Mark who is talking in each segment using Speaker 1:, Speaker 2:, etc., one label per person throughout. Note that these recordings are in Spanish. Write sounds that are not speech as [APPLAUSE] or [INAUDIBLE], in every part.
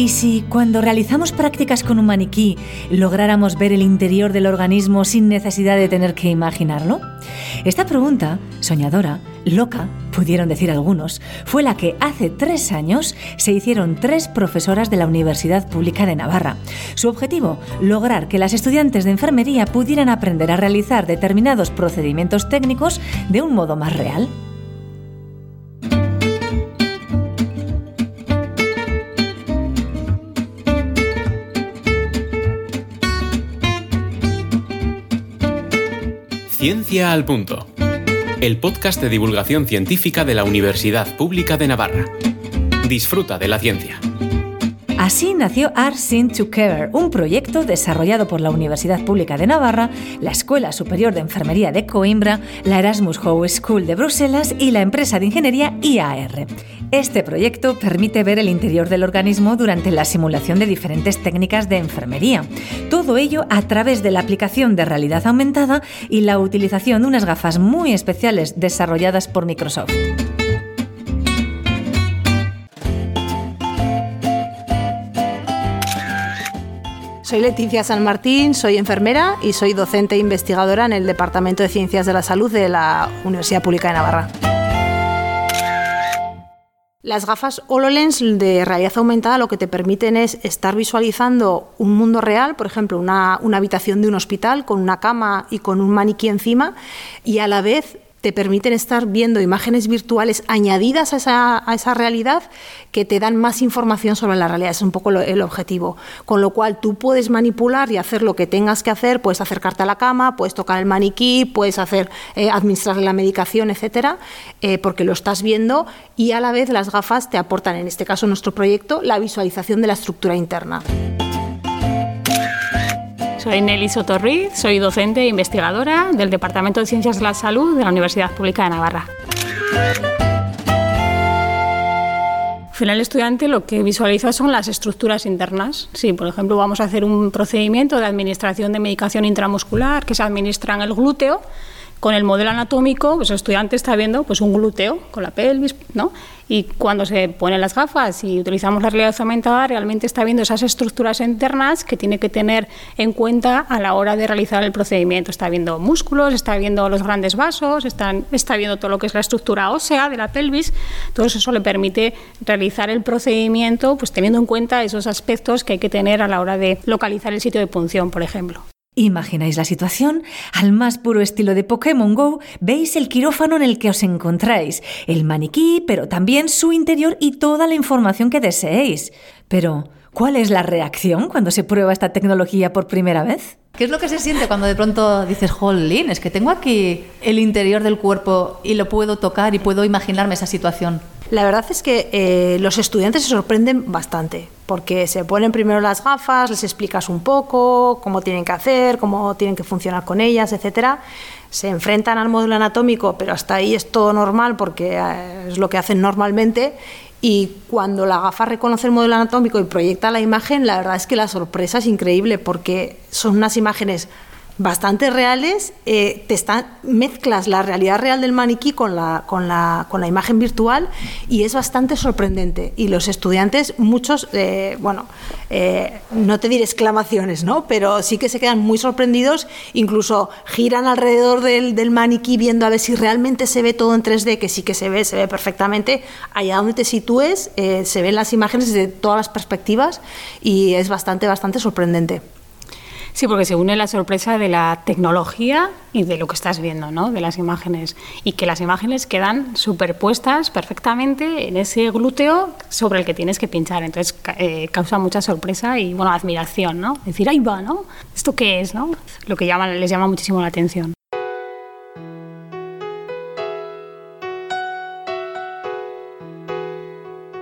Speaker 1: ¿Y si cuando realizamos prácticas con un maniquí lográramos ver el interior del organismo sin necesidad de tener que imaginarlo? Esta pregunta, soñadora, loca, pudieron decir algunos, fue la que hace tres años se hicieron tres profesoras de la Universidad Pública de Navarra. Su objetivo, lograr que las estudiantes de enfermería pudieran aprender a realizar determinados procedimientos técnicos de un modo más real.
Speaker 2: Ciencia al Punto, el podcast de divulgación científica de la Universidad Pública de Navarra. Disfruta de la ciencia.
Speaker 1: Así nació Arts to Care, un proyecto desarrollado por la Universidad Pública de Navarra, la Escuela Superior de Enfermería de Coimbra, la Erasmus House School de Bruselas y la empresa de ingeniería IAR. Este proyecto permite ver el interior del organismo durante la simulación de diferentes técnicas de enfermería. Todo ello a través de la aplicación de realidad aumentada y la utilización de unas gafas muy especiales desarrolladas por Microsoft.
Speaker 3: Soy Leticia San Martín, soy enfermera y soy docente e investigadora en el Departamento de Ciencias de la Salud de la Universidad Pública de Navarra. Las gafas HoloLens de realidad aumentada lo que te permiten es estar visualizando un mundo real, por ejemplo, una, una, habitación de un hospital con una cama y con un maniquí encima, y a la vez te permiten estar viendo imágenes virtuales añadidas a esa, a esa, realidad que te dan más información sobre la realidad. Es un poco el objetivo. Con lo cual tú puedes manipular y hacer lo que tengas que hacer, puedes acercarte a la cama, puedes tocar el maniquí, puedes hacer eh, administrarle la medicación, etcétera, eh, porque lo estás viendo y a la vez las gafas te aportan, en este caso nuestro proyecto, la visualización de la estructura interna.
Speaker 4: Soy Nelly Sotorriz, soy docente e investigadora del Departamento de Ciencias de la Salud de la Universidad Pública de Navarra. Al final el estudiante lo que visualiza son las estructuras internas. Si, por ejemplo, vamos a hacer un procedimiento de administración de medicación intramuscular que se administra en el glúteo, con el modelo anatómico, pues el estudiante está viendo pues un glúteo con la pelvis, ¿no? Y cuando se ponen las gafas y utilizamos la realidad aumentada, realmente está viendo esas estructuras internas que tiene que tener en cuenta a la hora de realizar el procedimiento. Está viendo músculos, está viendo los grandes vasos, está, viendo todo lo que es la estructura ósea de la pelvis. Todo eso le permite realizar el procedimiento pues teniendo en cuenta esos aspectos que hay que tener a la hora de localizar el sitio de punción, por ejemplo.
Speaker 1: Imagináis la situación, al más puro estilo de Pokémon Go, veis el quirófano en el que os encontráis, el maniquí, pero también su interior y toda la información que deseéis. Pero, ¿cuál es la reacción cuando se prueba esta tecnología por primera vez?
Speaker 5: ¿Qué es lo que se siente cuando de pronto dices, jolín, es que tengo aquí el interior del cuerpo y lo puedo tocar y puedo imaginarme esa situación?
Speaker 3: La verdad es que eh, los estudiantes se sorprenden bastante, porque se ponen primero las gafas, les explicas un poco cómo tienen que hacer, cómo tienen que funcionar con ellas, etcétera. Se enfrentan al módulo anatómico, pero hasta ahí es todo normal porque eh, es lo que hacen normalmente. Y cuando la gafa reconoce el modelo anatómico y proyecta la imagen, la verdad es que la sorpresa es increíble porque son unas imágenes bastante reales, eh, te están, mezclas la realidad real del maniquí con la, con, la, imagen virtual y es bastante sorprendente. Y los estudiantes, muchos, eh, bueno, eh, no te diré exclamaciones, ¿no? pero sí que se quedan muy sorprendidos, incluso giran alrededor del, del maniquí viendo a ver si realmente se ve todo en 3D, que sí que se ve, se ve perfectamente. Allá donde te sitúes, se ven las imágenes desde todas las perspectivas y es bastante, bastante sorprendente.
Speaker 4: Sí, porque se une la sorpresa de la tecnología y de lo que estás viendo, ¿no? De las imágenes. Y que las imágenes quedan superpuestas perfectamente en ese glúteo sobre el que tienes que pinchar. Entonces eh, causa mucha sorpresa y, bueno, admiración, ¿no? Decir, ahí va, ¿no? ¿Esto qué es, no? Lo que llama, les llama muchísimo la atención.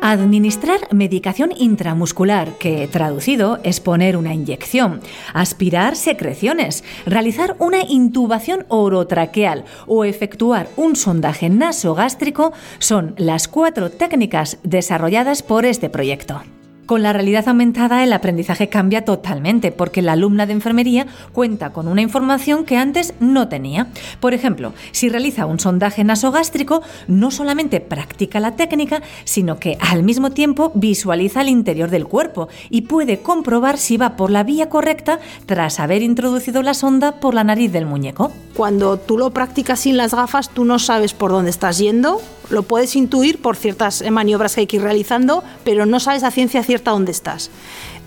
Speaker 1: Administrar medicación intramuscular, que traducido es poner una inyección, aspirar secreciones, realizar una intubación orotraqueal o efectuar un sondaje nasogástrico son las cuatro técnicas desarrolladas por este proyecto. Con la realidad aumentada el aprendizaje cambia totalmente porque la alumna de enfermería cuenta con una información que antes no tenía. Por ejemplo, si realiza un sondaje nasogástrico, no solamente practica la técnica, sino que al mismo tiempo visualiza el interior del cuerpo y puede comprobar si va por la vía correcta tras haber introducido la sonda por la nariz del muñeco.
Speaker 3: Cuando tú lo practicas sin las gafas, tú no sabes por dónde estás yendo, lo puedes intuir por ciertas maniobras que hay que ir realizando, pero no sabes a ciencia cierta dónde estás.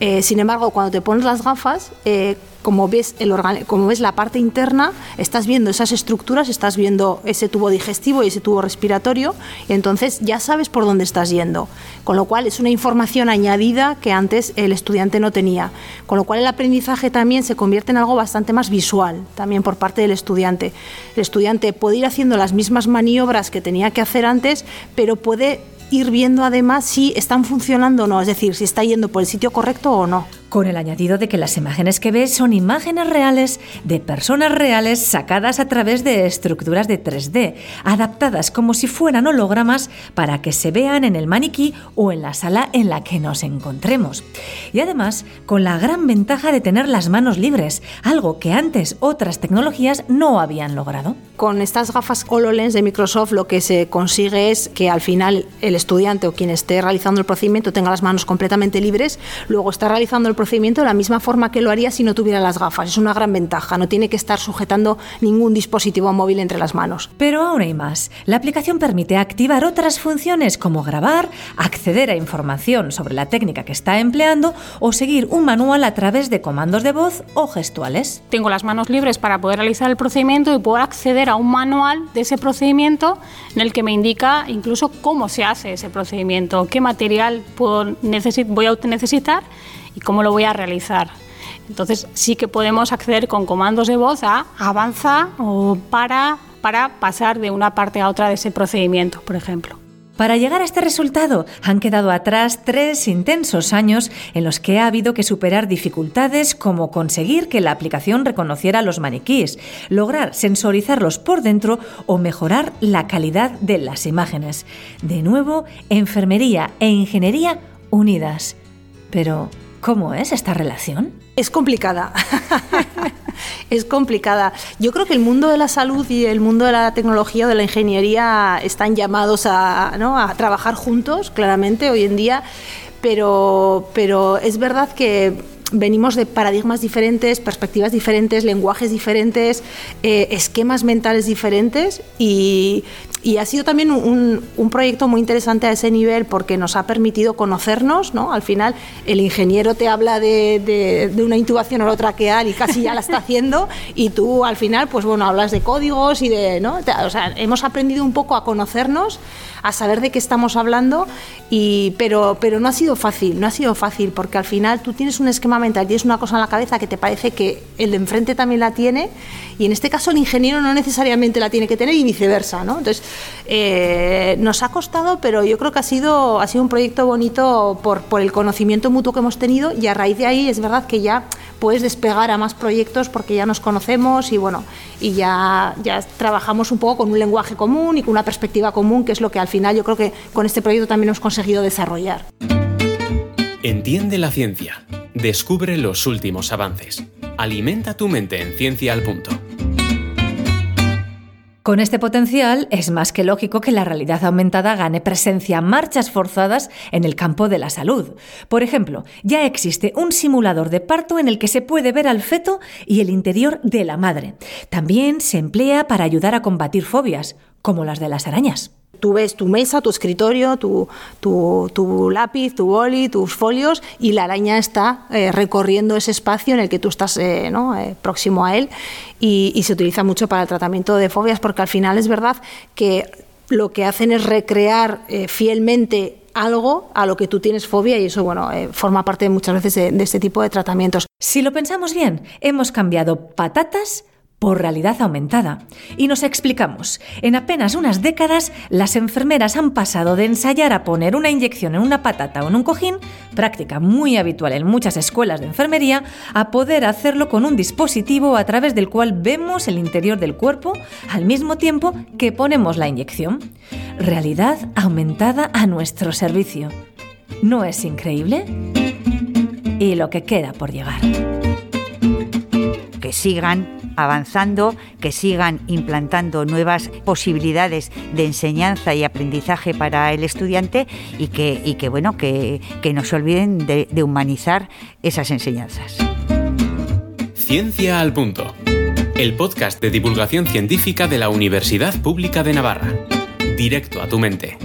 Speaker 3: Eh, sin embargo, cuando te pones las gafas, eh, como, ves el como ves la parte interna, estás viendo esas estructuras, estás viendo ese tubo digestivo y ese tubo respiratorio, y entonces ya sabes por dónde estás yendo. Con lo cual es una información añadida que antes el estudiante no tenía. Con lo cual el aprendizaje también se convierte en algo bastante más visual, también por parte del estudiante. El estudiante puede ir haciendo las mismas maniobras que tenía que hacer antes, pero puede ir viendo además si están funcionando o no, es decir, si está yendo por el sitio correcto o no
Speaker 1: con el añadido de que las imágenes que ves son imágenes reales de personas reales sacadas a través de estructuras de 3D, adaptadas como si fueran hologramas para que se vean en el maniquí o en la sala en la que nos encontremos. Y además, con la gran ventaja de tener las manos libres, algo que antes otras tecnologías no habían logrado.
Speaker 3: Con estas gafas HoloLens de Microsoft lo que se consigue es que al final el estudiante o quien esté realizando el procedimiento tenga las manos completamente libres, luego está realizando el procedimiento de la misma forma que lo haría si no tuviera las gafas. Es una gran ventaja, no tiene que estar sujetando ningún dispositivo móvil entre las manos.
Speaker 1: Pero aún hay más. La aplicación permite activar otras funciones como grabar, acceder a información sobre la técnica que está empleando o seguir un manual a través de comandos de voz o gestuales.
Speaker 4: Tengo las manos libres para poder realizar el procedimiento y puedo acceder a un manual de ese procedimiento en el que me indica incluso cómo se hace ese procedimiento, qué material puedo voy a necesitar y cómo lo voy a realizar. Entonces sí que podemos acceder con comandos de voz a avanza o para, para pasar de una parte a otra de ese procedimiento, por ejemplo.
Speaker 1: Para llegar a este resultado han quedado atrás tres intensos años en los que ha habido que superar dificultades como conseguir que la aplicación reconociera los maniquíes, lograr sensorizarlos por dentro o mejorar la calidad de las imágenes. De nuevo, enfermería e ingeniería unidas. Pero, ¿Cómo es esta relación?
Speaker 3: Es complicada. [LAUGHS] es complicada. Yo creo que el mundo de la salud y el mundo de la tecnología o de la ingeniería están llamados a, trabajar juntos, claramente, hoy en día, pero, pero es verdad que venimos de paradigmas diferentes, perspectivas diferentes, lenguajes diferentes, eh, esquemas mentales diferentes y, ha sido también un, proyecto muy interesante a ese nivel porque nos ha permitido conocernos, ¿no? Al final el ingeniero te habla de, una intubación orotraqueal y casi ya la está haciendo y tú al final pues bueno hablas de códigos y de, ¿no? O sea, hemos aprendido un poco a conocernos a saber de qué estamos hablando, y, pero, pero no ha sido fácil, no ha sido fácil, porque al final tú tienes un esquema mental, tienes una cosa en la cabeza que te parece que el de enfrente también la tiene, y en este caso el ingeniero no necesariamente la tiene que tener y viceversa, ¿no? Entonces, eh, nos ha costado, pero yo creo que ha sido, ha sido un proyecto bonito por, por el conocimiento mutuo que hemos tenido, y a raíz de ahí es verdad que ya puedes despegar a más proyectos porque ya nos conocemos y bueno, y ya, ya trabajamos un poco con un lenguaje común y con una perspectiva común, que es lo que al final yo creo que con este proyecto también hemos conseguido desarrollar.
Speaker 2: Entiende la ciencia. Descubre los últimos avances. Alimenta tu mente en Ciencia al Punto.
Speaker 1: Con este potencial es más que lógico que la realidad aumentada gane presencia a marchas forzadas en el campo de la salud. Por ejemplo, ya existe un simulador de parto en el que se puede ver al feto y el interior de la madre. También se emplea para ayudar a combatir fobias, como las de las arañas
Speaker 3: tú ves tu mesa, tu escritorio, tu, tu, lápiz, tu boli, tus folios y la araña está eh, recorriendo ese espacio en el que tú estás eh, ¿no? Eh, próximo a él y, y se utiliza mucho para el tratamiento de fobias porque al final es verdad que lo que hacen es recrear fielmente algo a lo que tú tienes fobia y eso, bueno, forma parte muchas veces de, este tipo de tratamientos.
Speaker 1: Si lo pensamos bien, hemos cambiado patatas por realidad aumentada. Y nos explicamos, en apenas unas décadas las enfermeras han pasado de ensayar a poner una inyección en una patata o en un cojín, práctica muy habitual en muchas escuelas de enfermería, a poder hacerlo con un dispositivo a través del cual vemos el interior del cuerpo al mismo tiempo que ponemos la inyección. Realidad aumentada a nuestro servicio. ¿No es increíble? Y lo que queda por llegar.
Speaker 6: Sigan avanzando, que sigan implantando nuevas posibilidades de enseñanza y aprendizaje para el estudiante y que, y que bueno, que, que no se olviden de, de humanizar esas enseñanzas.
Speaker 2: Ciencia al punto. El podcast de divulgación científica de la Universidad Pública de Navarra. Directo a tu mente.